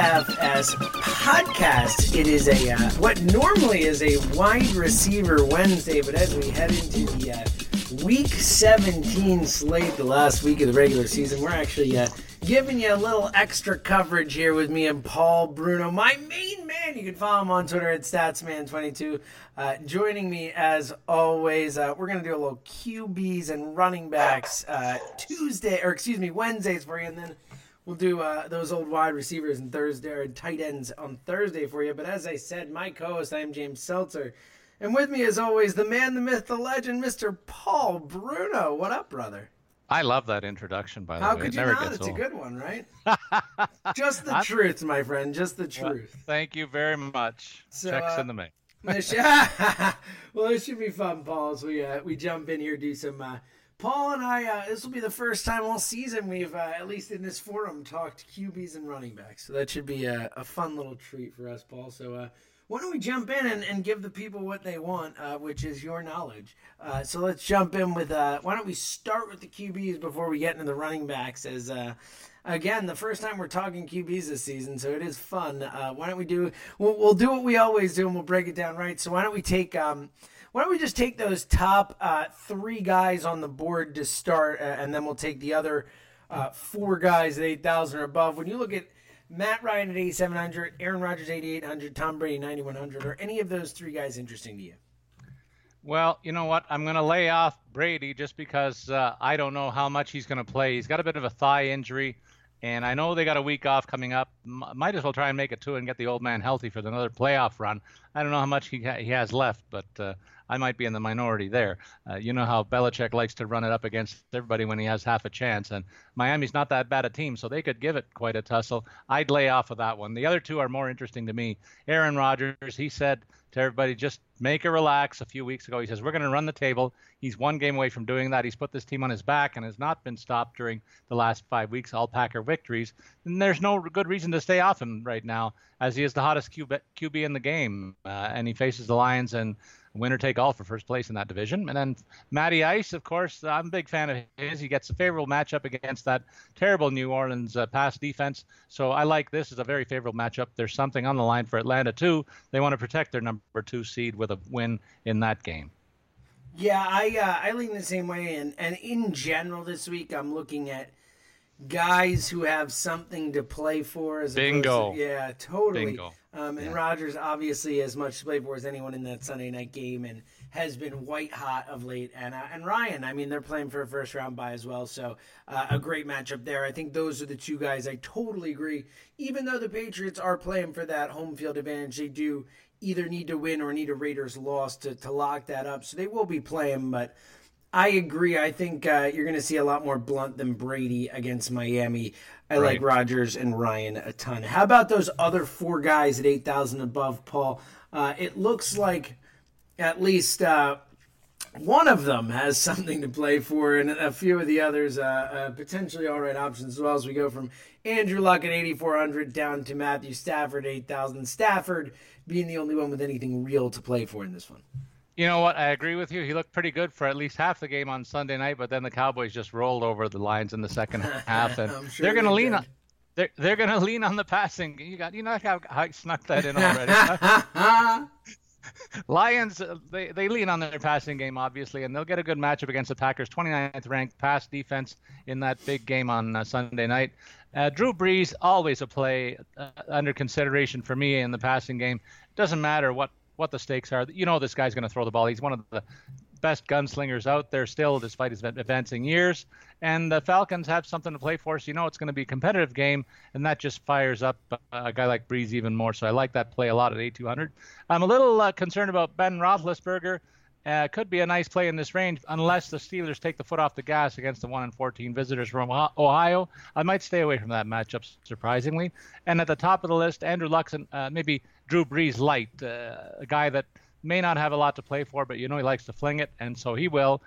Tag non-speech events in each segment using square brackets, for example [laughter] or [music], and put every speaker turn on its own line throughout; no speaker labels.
DFS podcast. It is a uh, what normally is a wide receiver Wednesday, but as we head into the uh, week 17 slate, the last week of the regular season, we're actually uh, giving you a little extra coverage here with me and Paul Bruno, my main man. You can follow him on Twitter at StatsMan22. Uh, joining me as always, uh, we're gonna do a little QBs and running backs uh, Tuesday, or excuse me, Wednesdays for you, and then we'll do uh, those old wide receivers and Thursday or tight ends on Thursday for you. But as I said, my co-host, I am James Seltzer, and with me as always, the man, the myth, the legend, Mr. Paul Bruno. What up, brother?
I love that introduction, by the
How
way.
could
it
you
never
not? It's a good one, right? [laughs] Just the
I'm-
truth, my friend. Just the
Well,
truth.
thank you very much.
So,
Checks
uh,
in the mail. [laughs] [laughs]
Well, this should be fun, Paul. As we uh, we jump in here, do some. Paul and I. Uh, this will be the first time all season we've, uh, at least in this forum, talked QBs and running backs. So that should be a, a fun little treat for us, Paul. So uh, why don't we jump in and, and give the people what they want, uh, which is your knowledge. Uh, so let's jump in with. Uh, why don't we start with the QBs before we get into the running backs? As again, the first time we're talking QBs this season, so it is fun. Uh, why don't we do? We'll, we'll do what we always do, and we'll break it down right. So why don't we take? Um, why don't we just take those top uh, three guys on the board to start, uh, and then we'll take the other uh, four guys at eight thousand or above. When you look at Matt Ryan at eighty seven hundred, Aaron Rodgers eighty eight hundred, Tom Brady ninety one hundred, are any of those three guys interesting to you?
Well, you know what? I'm going to lay off Brady just because uh, I don't know how much he's going to play. He's got a bit of a thigh injury, and I know they got a week off coming up. M- might as well try and make it two and get the old man healthy for another playoff run. I don't know how much he, ha- he has left, but uh, I might be in the minority there. Uh, you know how Belichick likes to run it up against everybody when he has half a chance, and Miami's not that bad a team, so they could give it quite a tussle. I'd lay off of that one. The other two are more interesting to me. Aaron Rodgers, he said to everybody, just make a relax. A few weeks ago, he says we're going to run the table. He's one game away from doing that. He's put this team on his back and has not been stopped during the last five weeks. All Packer victories, and there's no good reason to stay off him right now, as he is the hottest QB, QB in the game, uh, and he faces the Lions and winner take all for first place in that division. And then Matty Ice, of course, I'm a big fan of his. He gets a favorable matchup against that terrible New Orleans uh, pass defense. So I like this as a very favorable matchup. There's something on the line for Atlanta too. They want to protect their number two seed with a win in that game.
Yeah, I uh, I lean the same way, and and in general this week I'm looking at guys who have something to play for. As
Bingo.
To, yeah, totally.
Bingo.
Um, and
Yeah.
Rodgers obviously as much to play for as anyone in that Sunday night game, and has been white hot of late. And uh, and Ryan, I mean, they're playing for a first round bye as well, so uh, a great matchup there. I think those are the two guys. I totally agree. Even though the Patriots are playing for that home field advantage, they do either need to win or need a Raiders loss to to lock that up. So they will be playing, but. I agree. I think uh, you're going to see a lot more Blount than Brady against Miami. I like Rodgers and Ryan a ton. How about those other four guys at 8,000 above, Paul? Uh, it looks like at least uh, one of them has [laughs] something to play for, and a few of the others uh, uh, potentially all right options as well. As we go from Andrew Luck at 8,400 down to Matthew Stafford 8,000. Stafford being the only one with anything real to play for in this one.
You know what? I agree with you. He looked pretty good for at least half the game on Sunday night, but then the Cowboys just rolled over the Lions in the second [laughs] half, and
sure
they're going to lean
did.
on. They're, they're going to lean on the passing. You got you know how I snuck that in already. [laughs] Lions, uh, they, they lean on their passing game, obviously, and they'll get a good matchup against the Packers. 29th ranked pass defense in that big game on uh, Sunday night. Uh, Drew Brees, always a play uh, under consideration for me in the passing game. Doesn't matter what, what the stakes are. You know this guy's going to throw the ball. He's one of the best gunslingers out there still, despite his advancing years. And the Falcons have something to play for, so you know it's going to be a competitive game, and that just fires up uh, a guy like Brees even more. So I like that play a lot at 8,200. I'm a little uh, concerned about Ben Roethlisberger. Uh, could be a nice play in this range unless the Steelers take the foot off the gas against the 1 and 14 visitors from Ohio. I might stay away from that matchup, surprisingly. And at the top of the list, Andrew Luck and uh, maybe Drew Brees light, uh, a guy that may not have a lot to play for, but you know he likes to fling it, and so he will.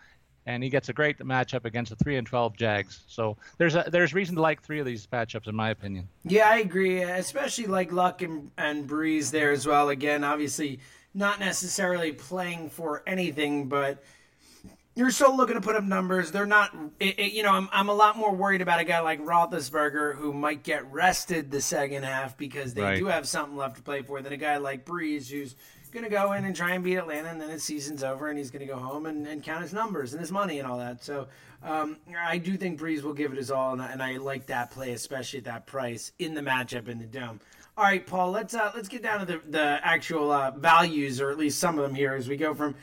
And he gets a great matchup against the 3 and 12 Jags. So there's a, there's reason to like three of these matchups, in my opinion.
Yeah, I agree. Especially like Luck and, and Brees there as well. Again, obviously not necessarily playing for anything, but you're still looking to put up numbers. They're not, it, it- you know, I'm, I'm a lot more worried about a guy like Roethlisberger who might get rested the second half because they
Right.
do have something left to play for than a guy like Brees who's going to go in and try and beat Atlanta and then his season's over and he's going to go home and, and count his numbers and his money and all that. So um, I do think Brees will give it his all, and I, and I like that play, especially at that price in the matchup in the dome. All right, Paul. Let's uh, let's get down to the the actual uh, values, or at least some of them here, as we go from.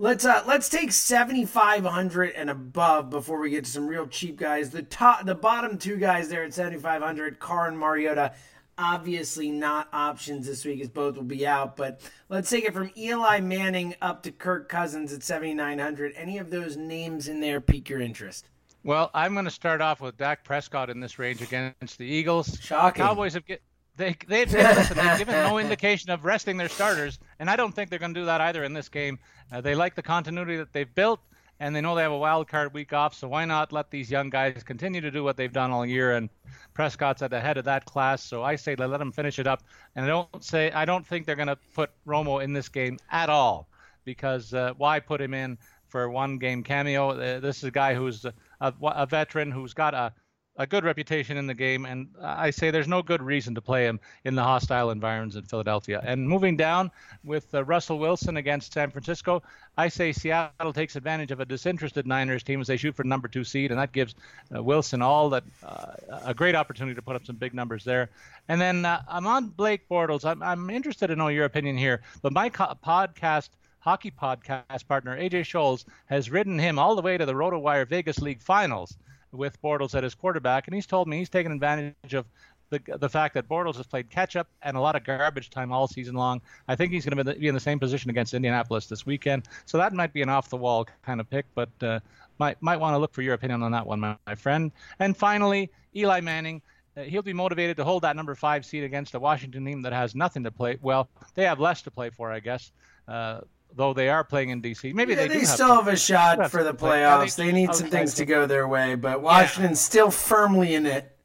Let's uh let's take seventy five hundred and above before we get to some real cheap guys. The top, the bottom two guys there at seventy five hundred, Carr and Mariota. Obviously not options this week as both will be out, but let's take it from Eli Manning up to Kirk Cousins at seventy nine hundred. Any of those names in there pique your interest?
Well, I'm going to start off with Dak Prescott in this range against the Eagles.
Shocking.
Cowboys have get they they've, listen, they've given no [laughs] indication of resting their starters, and I don't think they're going to do that either in this game. Uh, they like the continuity that they've built, and they know they have a wild card week off, so why not let these young guys continue to do what they've done all year? And Prescott's at the head of that class, so I say let them finish it up. And I don't say I don't think they're going to put Romo in this game at all, because uh, why put him in for one game cameo? Uh, this is a guy who's a, a, a veteran who's got a a good reputation in the game, and I say there's no good reason to play him in the hostile environs in Philadelphia. And moving down with uh, Russell Wilson against San Francisco, I say Seattle takes advantage of a disinterested Niners team as they shoot for number two seed, and that gives uh, Wilson all that uh, a great opportunity to put up some big numbers there. And then uh, I'm on Blake Bortles. I'm, I'm interested to know your opinion here, but my co- podcast hockey podcast partner AJ Scholes has ridden him all the way to the RotoWire Vegas League Finals with Bortles at his quarterback, and he's told me he's taken advantage of the the fact that Bortles has played catch up and a lot of garbage time all season long. I think he's going to be in the same position against Indianapolis this weekend, so that might be an off the wall kind of pick, but uh, might might want to look for your opinion on that one, my, my friend. And finally, Eli Manning. Uh, he'll be motivated to hold that number five seed against a Washington team that has nothing to play. Well, they have less to play for, I guess. Uh, though they are playing in DC. Maybe
Yeah,
they,
they,
do have
still
some-
have a shot for the
some play.
Playoffs.
they
need some things to go their way, but Washington's still firmly in it.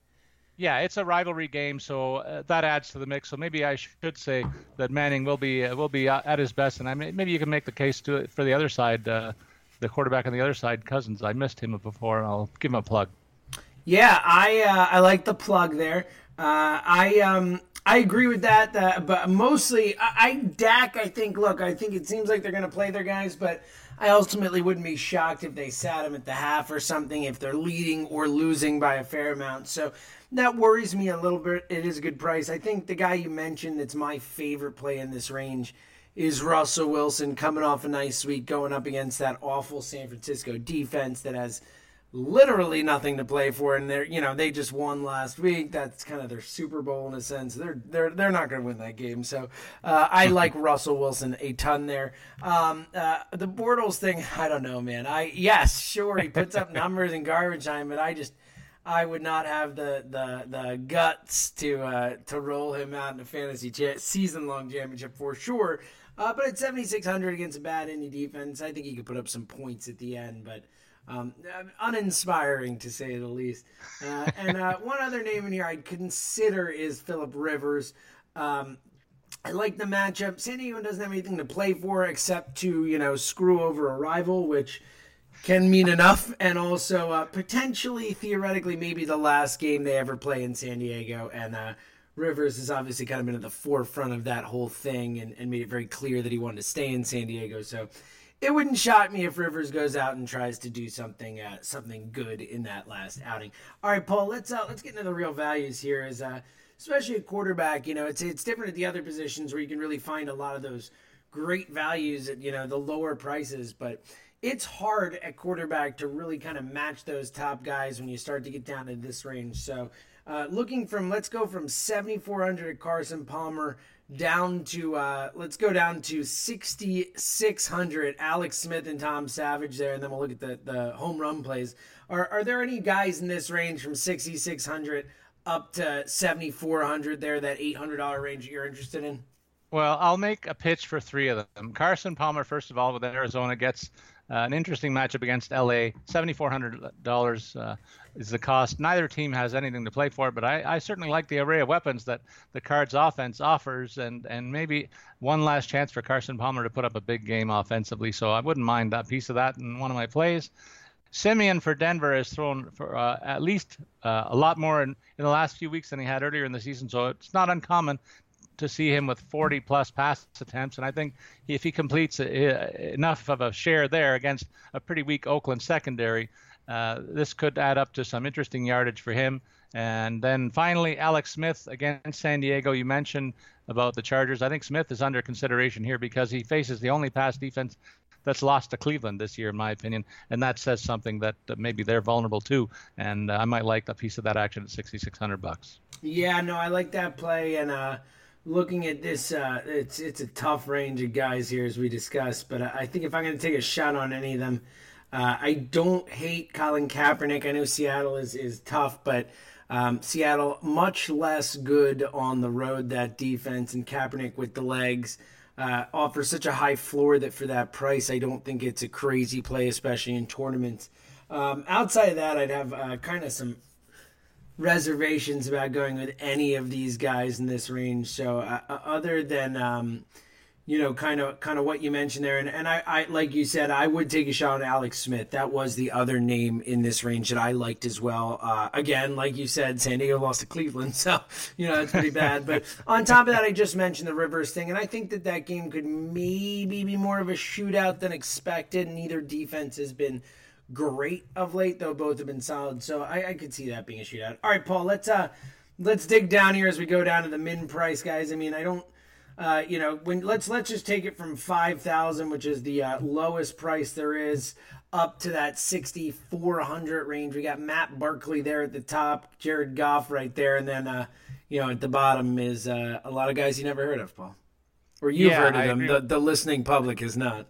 Yeah, it's a rivalry game, so uh, that adds to the mix. So maybe I should say that Manning will be uh, will be uh, at his best, and I may, maybe you can make the case to it for the other side, uh, the quarterback on the other side, Cousins. I missed him before, and I'll give him a plug.
Yeah, I uh, I like the plug there. Uh, I um I agree with that, but mostly I, I Dak. I think look, I think it seems like they're going to play their guys, but I ultimately wouldn't be shocked if they sat him at the half or something if they're leading or losing by a fair amount. So that worries me a little bit. It is a good price. I think the guy you mentioned that's my favorite play in this range is Russell Wilson coming off a nice week going up against that awful San Francisco defense that has literally nothing to play for and they're you know they just won last week that's kind of their super bowl in a sense they're they're they're not going to win that game so uh, i like [laughs] russell wilson a ton there um, uh, the bortles thing [laughs] i don't know man i yes sure he puts up [laughs] numbers in garbage time but i just I would not have the the, the guts to uh, to roll him out in a fantasy cha- season long championship for sure. Uh, but at 7,600 against a bad Indy defense, I think he could put up some points at the end. But um, uninspiring to say the least. Uh, and uh, one other name in here I'd consider is Philip Rivers. Um, I like the matchup. San Diego doesn't have anything to play for except to you know screw over a rival, which can mean enough, and also uh, potentially, theoretically, maybe the last game they ever play in San Diego. And uh, Rivers has obviously kind of been at the forefront of that whole thing and, and made it very clear that he wanted to stay in San Diego. So it wouldn't shock me if Rivers goes out and tries to do something uh, something good in that last outing. All right, Paul, let's uh, let's get into the real values here. Is uh, especially a quarterback, you know, it's it's different at the other positions where you can really find a lot of those great values at you know the lower prices, but it's hard at quarterback to really kind of match those top guys when you start to get down to this range. So, uh, looking from let's go from 7,400 at Carson Palmer down to uh, let's go down to 6600 alex smith and tom savage there and then we'll look at the, the home run plays. Are, are there any guys in this range from 6600 up to 7400 there that $800 range that you're interested in?
Well i'll make a pitch for three of them. Carson palmer first of all with arizona gets uh, an interesting matchup against LA. $7,400 uh, is the cost. Neither team has anything to play for, but I, I, certainly like the array of weapons that the Cards offense offers, and, and maybe one last chance for Carson Palmer to put up a big game offensively. So I wouldn't mind that piece of that in one of my plays. Siemian for Denver has thrown for uh, at least uh, a lot more in, in the last few weeks than he had earlier in the season, so it's not uncommon to see him with 40 plus pass attempts. And I think if he completes enough of a share there against a pretty weak Oakland secondary, uh, this could add up to some interesting yardage for him. And then finally, Alex Smith against San Diego. You mentioned about the Chargers. I think Smith is under consideration here because he faces the only pass defense that's lost to Cleveland this year, in my opinion, and that says something that maybe they're vulnerable too. And uh, I might like a piece of that action at 6,600 bucks.
Yeah, no, I like that play, and uh, looking at this, uh, it's it's a tough range of guys here as we discussed. But I think if I'm going to take a shot on any of them, uh, I don't hate Colin Kaepernick. I know Seattle is is tough, but um, Seattle much less good on the road. That defense and Kaepernick with the legs. Uh, offers such a high floor that for that price, I don't think it's a crazy play, especially in tournaments. Um, outside of that, I'd have uh, kind of some reservations about going with any of these guys in this range. So uh, uh, other than um, you know, kind of kind of what you mentioned there, and, and I, I like you said, I would take a shot on Alex Smith. That was the other name in this range that I liked as well. Uh, again, like you said, San Diego lost to Cleveland, [laughs] so you know it's pretty bad. but on top of that, I just mentioned the Rivers thing, and I think that that game could maybe be more of a shootout than expected. Neither defense has been great of late, though both have been solid. So I, I could see that being a shootout. All right, Paul, let's uh let's dig down here as we go down to the min price, guys. I mean, I don't uh, you know, when let's let's just take it from five thousand, which is the uh, lowest price there is, up to that sixty four hundred range. We got Matt Barkley there at the top, Jared Goff right there, and then uh, you know at the bottom is uh, a lot of guys you never heard of, Paul, or you've yeah, heard of I them. The, the listening public has not.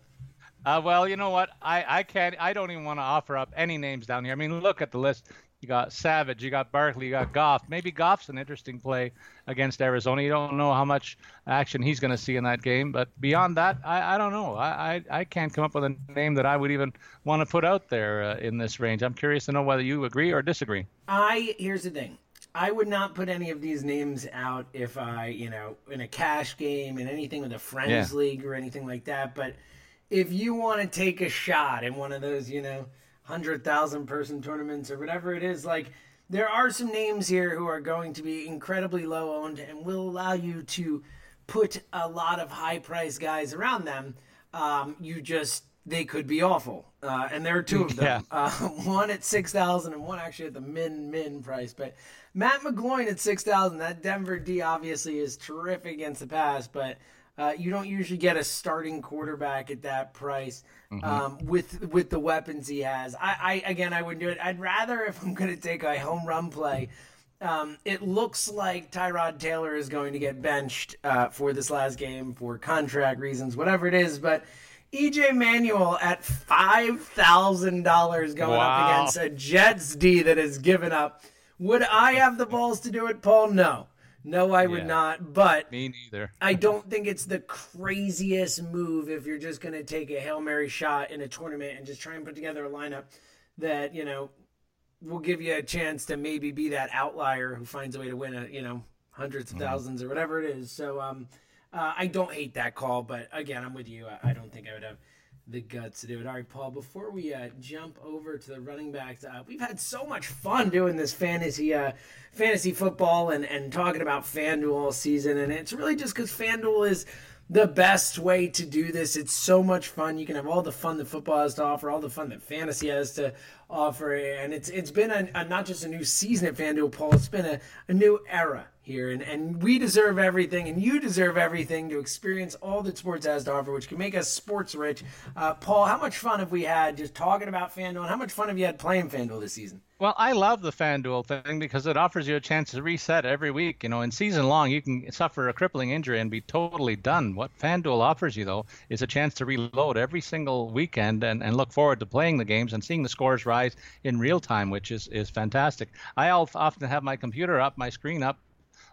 Uh, well, you know what? I, I can't. I don't even want to offer up any names down here. I mean, look at the list. You got Savage, you got Barkley, you got Goff. Maybe Goff's an interesting play against Arizona. You don't know how much action he's going to see in that game, but beyond that, I, I don't know. I, I, I can't come up with a name that I would even want to put out there uh, in this range. I'm curious to know whether you agree or disagree.
I here's the thing. I would not put any of these names out if I, you know, in a cash game and anything with a friends yeah. league or anything like that. But if you want to take a shot in one of those, you know, 100,000 person tournaments or whatever it is, like there are some names here who are going to be incredibly low owned and will allow you to put a lot of high price guys around them. Um, you just they could be awful. Uh, and there are two of them. [laughs] Yeah. Uh, [laughs] one at 6000 and one actually at the min min price. But Matt McGloin at 6000 that Denver D obviously is terrific against the pass, but uh, you don't usually get a starting quarterback at that price mm-hmm. um, with with the weapons he has. I, I again, I wouldn't do it. I'd rather if I'm going to take a home run play. Um, it looks like Tyrod Taylor is going to get benched uh, for this last game for contract reasons, whatever it is. But EJ Manuel at five thousand dollars going wow. up against a Jets D that has given up. Would I have the balls to do it, Paul? No. No, I would yeah. not. But
me neither.
I don't think it's the craziest move if you're just going to take a hail mary shot in a tournament and just try and put together a lineup that you know will give you a chance to maybe be that outlier who finds a way to win a you know hundreds of mm-hmm. thousands or whatever it is. So um, uh, I don't hate that call, but again, I'm with you. I, I don't think I would have the guts to do it. All right, Paul, before we uh, jump over to the running backs, uh, we've had so much fun doing this fantasy uh, fantasy football and, and talking about FanDuel all season. And it's really just because FanDuel is the best way to do this. It's so much fun. You can have all the fun that football has to offer, all the fun that fantasy has to offer. And it's it's been a, a not just a new season at FanDuel, Paul, it's been a, a new era here. And, and we deserve everything, and you deserve everything to experience all that sports has to offer, which can make us sports rich. Uh, Paul, how much fun have we had just talking about FanDuel, and how much fun have you had playing FanDuel this season?
Well, I love the FanDuel thing because it offers you a chance to reset every week. You know, in season long, you can suffer a crippling injury and be totally done. What FanDuel offers you, though, is a chance to reload every single weekend and, and look forward to playing the games and seeing the scores rise in real time, which is, is fantastic. I often have my computer up, my screen up,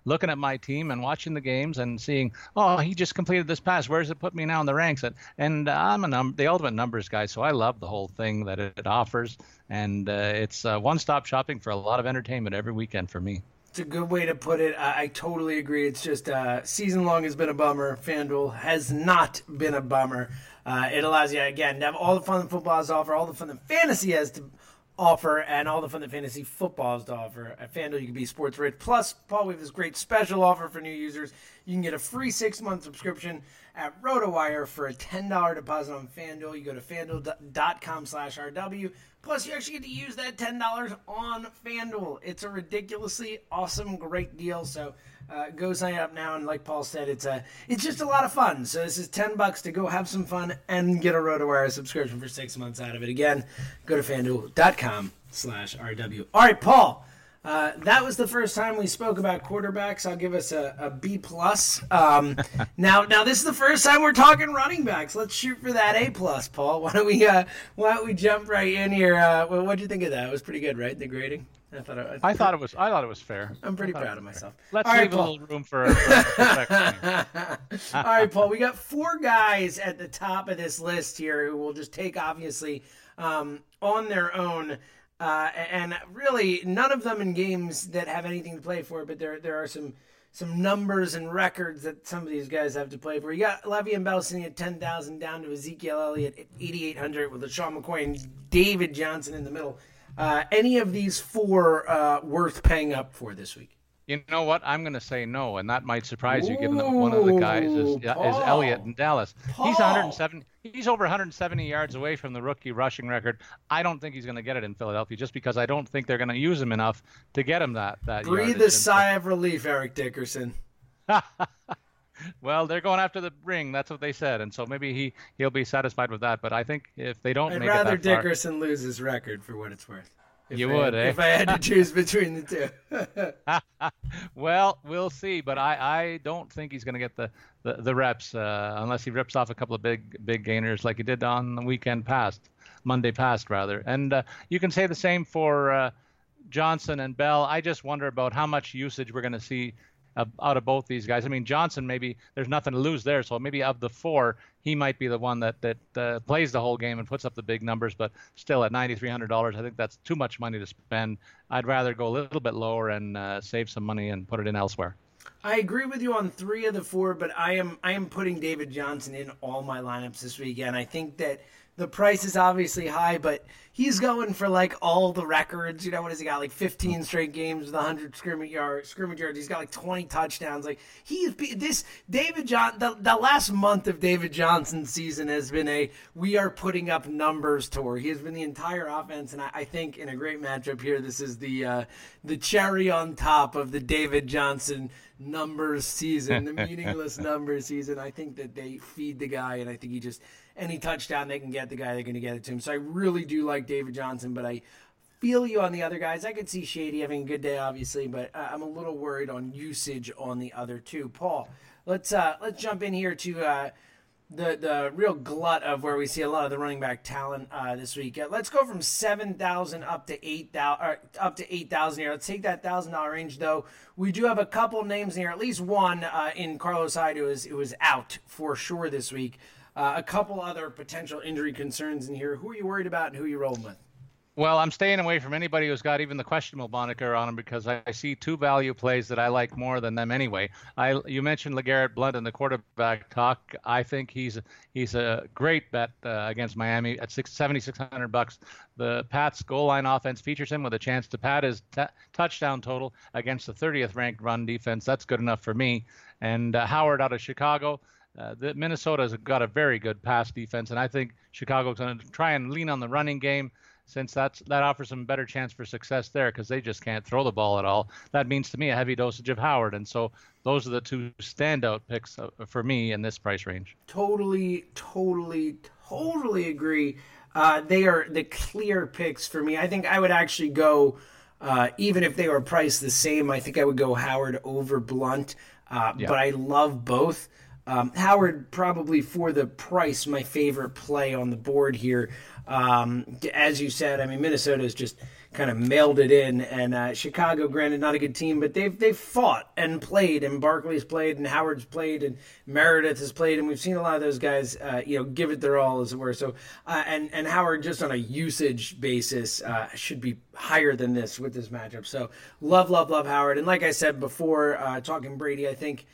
looking at my team and watching the games and seeing, oh, he just completed this pass. Where does it put me now in the ranks? And, and I'm a num- the ultimate numbers guy, so I love the whole thing that it, offers. And uh, it's uh, one stop shopping for a lot of entertainment every weekend for me.
It's a good way to put it. I, I totally agree. It's just uh, season long has been a bummer. FanDuel has not been a bummer. Uh, it allows you, again, to have all the fun that football has to offer, all the fun that fantasy has to offer and all the fun that fantasy football has to offer. At FanDuel, you can be sports rich. Plus, Paul, we have this great special offer for new users. You can get a free six month subscription at RotoWire for a $10 deposit on FanDuel. You go to fanduel.com slash RW. Plus, you actually get to use that $10 on FanDuel. It's a ridiculously awesome, great deal. So, uh, go sign up now, and like Paul said, it's a it's just a lot of fun. So this is ten bucks to go have some fun and get a RotoWire subscription for six months out of it. Again, go to FanDuel.com/rw. All right, Paul. Uh, that was the first time we spoke about quarterbacks. I'll give us a, a B plus. Um, [laughs] now, now this is the first time we're talking running backs. Let's shoot for that A plus, Paul. Why don't we uh, Why don't we jump right in here? Uh, well, what do you think of that? It was pretty good, right? The grading.
I thought it, I, I thought it was. I thought it was fair.
I'm pretty proud of myself.
Let's All leave right, a little room for. for [laughs]
All right, Paul. We got four guys at the top of this list here who will just take obviously um, on their own, uh, and really none of them in games that have anything to play for. But there there are some some numbers and records that some of these guys have to play for. You got Le'Veon Bell sitting at ten thousand, down to Ezekiel Elliott at eighty eight hundred, with LeSean McCoy and David Johnson in the middle. Uh, any of these four uh, worth paying up for this week?
You know what? I'm going to say no, and that might surprise you, given that one of the guys is, is Elliott in Dallas. Paul. He's 170. He's over 170 yards away from the rookie rushing record. I don't think he's going to get it in Philadelphia, just because I don't think they're going to use him enough to get him that that.
Breathe a sigh of relief, Eric Dickerson. [laughs]
well, they're going after the ring. That's what they said, and so maybe he he'll be satisfied with that. But I think if they don't,
I'd rather Dickerson far, lose his record for what it's worth.
you I, would,
eh? If I had to [laughs] choose between the
two. [laughs] well, we'll see, but I, I don't think he's going to get the the, the reps uh, unless he rips off a couple of big big gainers like he did on the weekend past, Monday past rather. And uh, you can say the same for. Uh, Johnson and Bell. I just wonder about how much usage we're going to see out of both these guys. I mean, Johnson maybe there's nothing to lose there, so maybe of the four, he might be the one that that uh, plays the whole game and puts up the big numbers. But still, at ninety three hundred dollars, I think that's too much money to spend. I'd rather go a little bit lower and uh, save some money and put it in elsewhere.
I agree with you on three of the four, but I am I am putting David Johnson in all my lineups this weekend. I think that the price is obviously high, but he's going for like all the records. You know, what has he got? Like 15 straight games with 100 scrimmage yards. Scrimmage yards. He's got like 20 touchdowns. Like he's this David John. The, the last month of David Johnson's season has been a we are putting up numbers tour. He has been the entire offense, and I, I think in a great matchup here, this is the uh, the cherry on top of the David Johnson numbers season, the [laughs] meaningless numbers season. I think that they feed the guy, and I think he just any touchdown they can get the guy they're going to get it to him. So I really do like David Johnson, but I feel you on the other guys. I could see Shady having a good day, obviously, but I'm a little worried on usage on the other two. Paul, let's uh, let's jump in here to uh, the the real glut of where we see a lot of the running back talent uh, this week. Uh, let's go from seven thousand up to eight thousand, up to eight thousand here. Let's take that thousand dollar range though. We do have a couple names here, at least one uh, in Carlos Hyde who is who is out for sure this week. Uh, a couple other potential injury concerns in here. Who are you worried about and who are you rolling with?
Well, I'm staying away from anybody who's got even the questionable moniker on them because I, see two value plays that I like more than them anyway. I you mentioned LeGarrette Blount in the quarterback talk. I think he's he's a great bet uh, against Miami at six, 7,600 bucks. The Pats goal line offense features him with a chance to pad his t- touchdown total against the 30th ranked run defense. That's good enough for me. And uh, Howard out of Chicago. Uh, the, Minnesota's got a very good pass defense, and I think Chicago's going to try and lean on the running game since that's that offers them a better chance for success there because they just can't throw the ball at all. That means to me a heavy dosage of Howard, and so those are the two standout picks uh, for me in this price range.
Totally, totally, totally agree. Uh, they are the clear picks for me. I think I would actually go, uh, even if they were priced the same. I think I would go Howard over Blount, uh, yeah. but I love both. Um, Howard probably for the price, my favorite play on the board here. Um, as you said, I mean Minnesota has just kind of mailed it in, and uh, Chicago, granted, not a good team, but they've they've fought and played, and Barkley's played, and Howard's played, and Meredith has played, and we've seen a lot of those guys, uh, you know, give it their all, as it were. So, uh, and and Howard just on a usage basis uh, should be higher than this with this matchup. So, love, love, love Howard, and like I said before, uh, talking Brady, I think.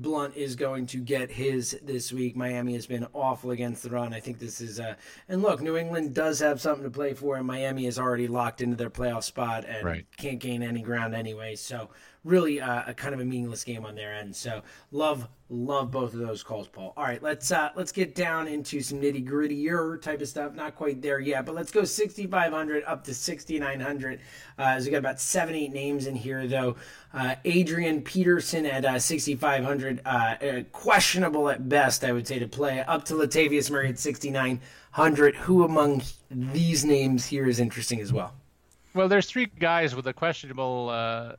Blount is going to get his this week. Miami has been awful against the run. I think this is uh and look, New England does have something to play for, and Miami is already locked into their playoff spot and right. can't gain any ground anyway. So really uh, a kind of a meaningless game on their end. So love love both of those calls, Paul. All right, let's uh, let's get down into some nitty grittier type of stuff. Not quite there yet, but let's go 6,500 up to 6,900. Uh, as we got about seven eight names in here though. Uh, Adrian Peterson at uh, 6,500, uh, uh, questionable at best, I would say, to play. Up to Latavius Murray at 6,900. Who among these names here is interesting as well?
Well, there's three guys with a questionable uh,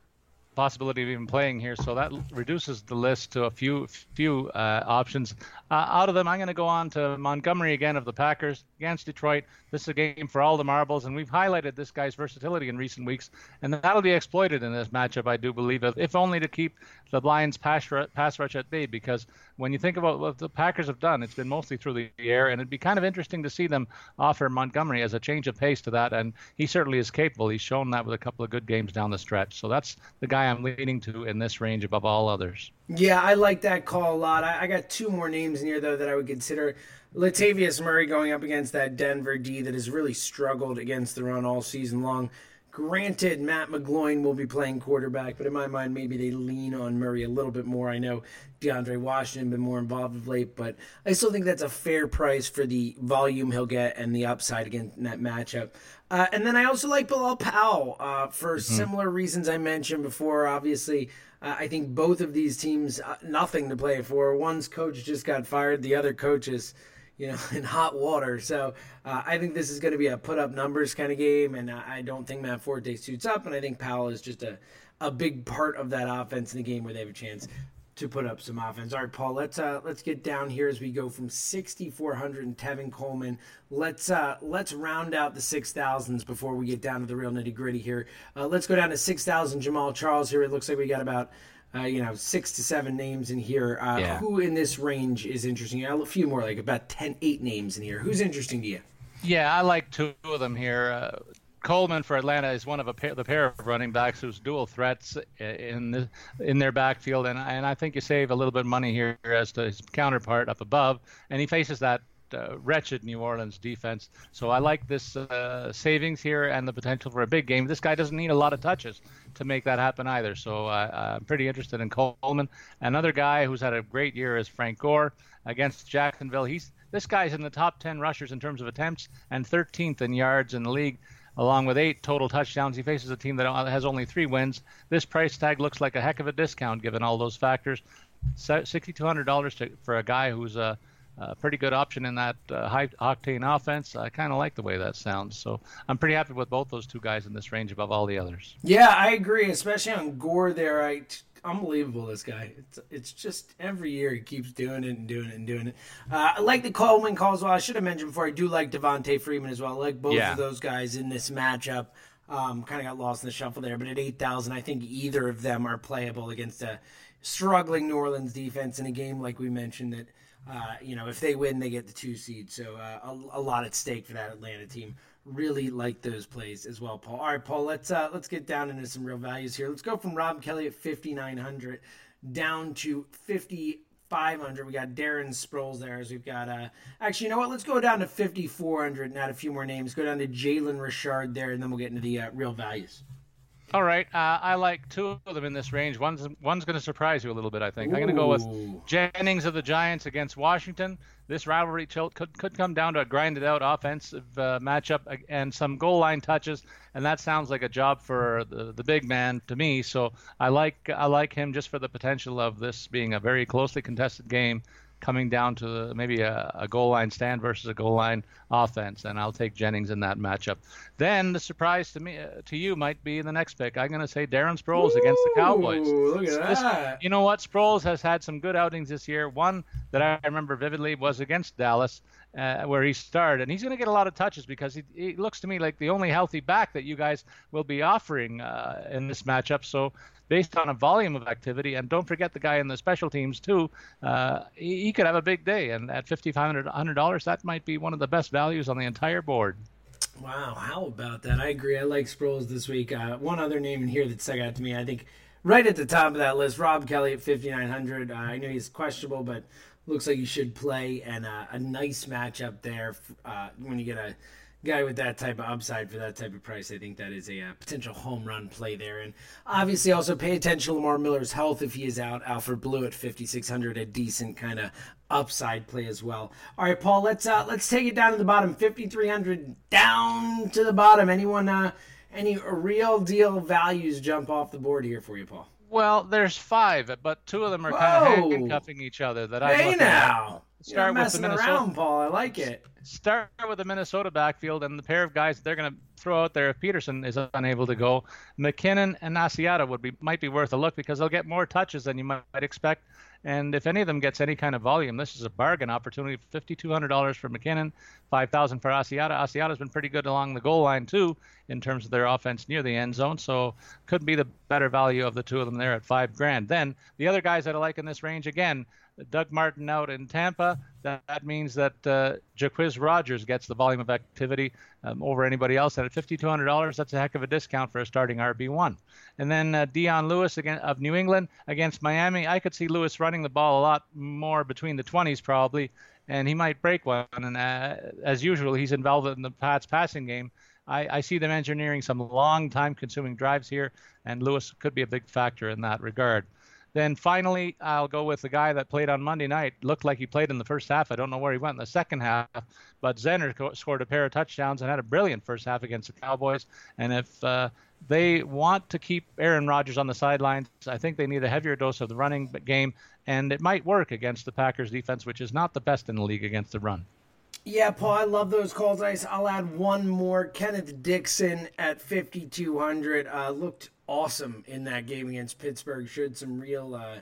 possibility of even playing here. So that reduces the list to a few few uh, options. Uh, out of them, I'm going to go on to Montgomery again of the Packers against Detroit. This is a game for all the marbles, and we've highlighted this guy's versatility in recent weeks, and that'll be exploited in this matchup, I do believe, if only to keep the Lions' pass, pass rush at bay. Because when you think about what the Packers have done, it's been mostly through the air, and it'd be kind of interesting to see them offer Montgomery as a change of pace to that, and he certainly is capable. He's shown that with a couple of good games down the stretch. So that's the guy I'm leaning to in this range above all others.
Yeah, I like that call a lot. I, I got two more names in here though that I would consider. Latavius Murray going up against that Denver D that has really struggled against the run all season long. Granted, Matt McGloin will be playing quarterback, but in my mind, maybe they lean on Murray a little bit more. I know DeAndre Washington been more involved of late, but I still think that's a fair price for the volume he'll get and the upside against that matchup. Uh, and then I also like Bilal Powell uh, for mm-hmm. similar reasons I mentioned before. Obviously, uh, I think both of these teams uh, nothing to play for. One's coach just got fired. The other coach is, you know, [laughs] in hot water. So uh, I think this is going to be a put up numbers kind of game, and I don't think Matt Forte suits up. And I think Powell is just a a big part of that offense in a game where they have a chance to put up some offense. All right, Paul, let's uh, let's get down here as we go from 6400 and Tevin Coleman. Let's uh, let's round out the 6000s before we get down to the real nitty gritty here. Uh, let's go down to 6000 Jamaal Charles here. It looks like we got about uh, you know six to seven names in here. Uh, yeah. Who in this range is interesting? A few more, like about 10, eight names in here. Who's interesting to you?
Yeah, I like two of them here. Uh, Coleman for Atlanta is one of a pair, the pair of running backs who's dual threats in the, in their backfield, and and I think you save a little bit of money here as to his counterpart up above, and he faces that uh, wretched New Orleans defense. So I like this uh, savings here and the potential for a big game. This guy doesn't need a lot of touches to make that happen either. So uh, I'm pretty interested in Coleman. Another guy who's had a great year is Frank Gore against Jacksonville. He's this guy's in the top 10 rushers in terms of attempts and 13th in yards in the league along with eight total touchdowns. He faces a team that has only three wins. This price tag looks like a heck of a discount given all those factors. $6,200 for a guy who's a, a, pretty good option in that uh, high octane offense. I kind of like the way that sounds. So I'm pretty happy with both those two guys in this range above all the others.
Yeah, I agree, especially on Gore there. I unbelievable this guy. It's it's just every year he keeps doing it and doing it and doing it. Uh, I like the Coleman calls. Well, I should have mentioned before. I do like Devonta Freeman as well. I like both yeah. of those guys in this matchup. Um, kind of got lost in the shuffle there, but at eight thousand, I think either of them are playable against a struggling New Orleans defense in a game like we mentioned that. Uh, you know, if they win, they get the two seed. So uh, a, a, lot at stake for that Atlanta team. Really like those plays as well, Paul. All right, Paul. Let's uh, let's get down into some real values here. Let's go from Rob Kelley at fifty nine hundred down to fifty five hundred. We got Darren Sproles there. As we've got uh, actually, you know what? Let's go down to fifty four hundred and add a few more names. Go down to Jalen Richard there, and then we'll get into the uh, real values.
All right, uh, I like two of them in this range. One's one's going to surprise you a little bit, I think. Ooh. I'm going to go with Jennings of the Giants against Washington. This rivalry tilt could could come down to a grinded out offensive uh, matchup and some goal line touches, and that sounds like a job for the, the big man to me. So I like I like him just for the potential of this being a very closely contested game coming down to maybe a, a, goal line stand versus a goal line offense, and I'll take Jennings in that matchup. Then the surprise to me, uh, to you, might be the next pick. I'm going to say Darren Sproles Ooh, against the Cowboys.
Look at this, that.
You know what? Sproles has had some good outings this year. One that I remember vividly was against Dallas. Uh, where he started, and he's going to get a lot of touches because he, he, looks to me like the only healthy back that you guys will be offering uh, in this matchup. So based on a volume of activity. And don't forget the guy in the special teams too. Uh, he, he, could have a big day, and at fifty five hundred dollars, that might be one of the best values on the entire board.
Wow, how about that? I agree. I like Sproles this week. Uh, one other name in here that stuck out to me, I think, right at the top of that list, Rob Kelley at fifty nine hundred. Uh, I know he's questionable, but looks like he should play, and uh, a nice matchup there uh, when you get a guy with that type of upside for that type of price, I think that is a uh, potential home run play there. And obviously, also pay attention to Lamar Miller's health if he is out. Alfred Blue at 5600, a decent kind of upside play as well. All right, Paul, let's uh, let's take it down to the bottom, 5300 down to the bottom. Anyone, uh, any real deal values jump off the board here for you, Paul?
Well, there's five, but two of them are kind of handcuffing each other. That I
hey now. At start with the Minnesota. Around, Paul. I like it.
Start with the Minnesota backfield and the pair of guys they're going to throw out there if Peterson is unable to go. McKinnon and Asiata would be might be worth a look because they'll get more touches than you might expect. And if any of them gets any kind of volume, this is a bargain opportunity. Fifty-two hundred dollars for McKinnon, five thousand for Asiata. Asiata's been pretty good along the goal line too in terms of their offense near the end zone, so could be the better value of the two of them there at five grand. Then the other guys that I like in this range again, Doug Martin out in Tampa, that, means that uh, Jacquizz Rodgers gets the volume of activity um, over anybody else. And at $5,200, that's a heck of a discount for a starting RB1. And then uh, Dion Lewis again of New England against Miami. I could see Lewis running the ball a lot more between the 20s probably, and he might break one. And uh, as usual, he's involved in the Pats passing game. I, I see them engineering some long time consuming drives here, and Lewis could be a big factor in that regard. Then finally, I'll go with the guy that played on Monday night. Looked like he played in the first half. I don't know where he went in the second half, but Zenner co- scored a pair of touchdowns and had a brilliant first half against the Cowboys. And if uh, they want to keep Aaron Rodgers on the sidelines, I think they need a heavier dose of the running game, and it might work against the Packers defense, which is not the best in the league against the run.
Yeah, Paul, I love those calls. I'll add one more. Kenneth Dixon at 5,200 uh, looked awesome in that game against Pittsburgh. Showed some real, uh,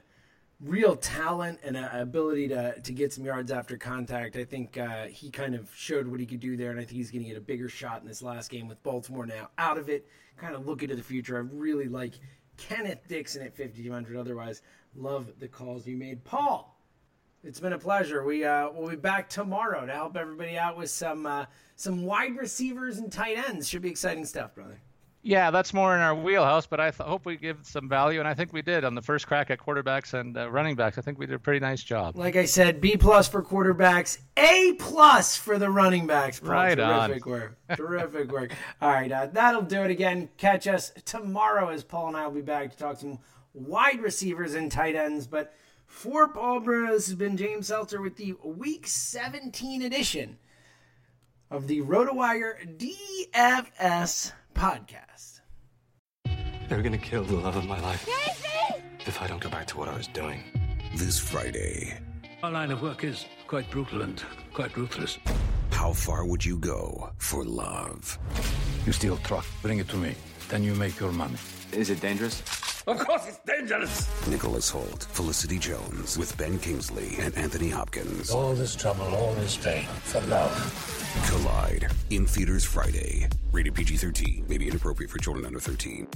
real talent and uh, ability to to get some yards after contact. I think uh, he kind of showed what he could do there, and I think he's going to get a bigger shot in this last game with Baltimore now out of it. Kind of looking to the future. I really like Kenneth Dixon at 5200. Otherwise, love the calls you made, Paul. It's been a pleasure. We uh, we'll be back tomorrow to help everybody out with some uh, some wide receivers and tight ends. Should be exciting stuff, brother.
Yeah, that's more in our wheelhouse, but I th- hope we give some value, and I think we did on the first crack at quarterbacks and uh, running backs. I think we did a pretty nice job.
Like I said, B plus for quarterbacks, A plus for the running backs. Paul,
right
terrific
on.
work. [laughs] terrific work. All right, uh, that'll do it again. Catch us tomorrow as Paul and I will be back to talk some wide receivers and tight ends. But for Paul Bruno, this has been James Seltzer with the Week 17 edition of the RotoWire DFS podcast.
They're gonna kill the love of my life. If I don't go back to what I was doing.
This Friday,
Our line of work is quite brutal and quite ruthless.
how far would you go for love?
You steal truck, bring it to me. Then you make your money.
Is it dangerous?
Of course it's dangerous!
Nicholas Hoult, Felicity Jones, with Ben Kingsley and Anthony Hopkins.
All this trouble, all this pain, for love.
Collide in theaters Friday. Rated PG 13, may be inappropriate for children under 13.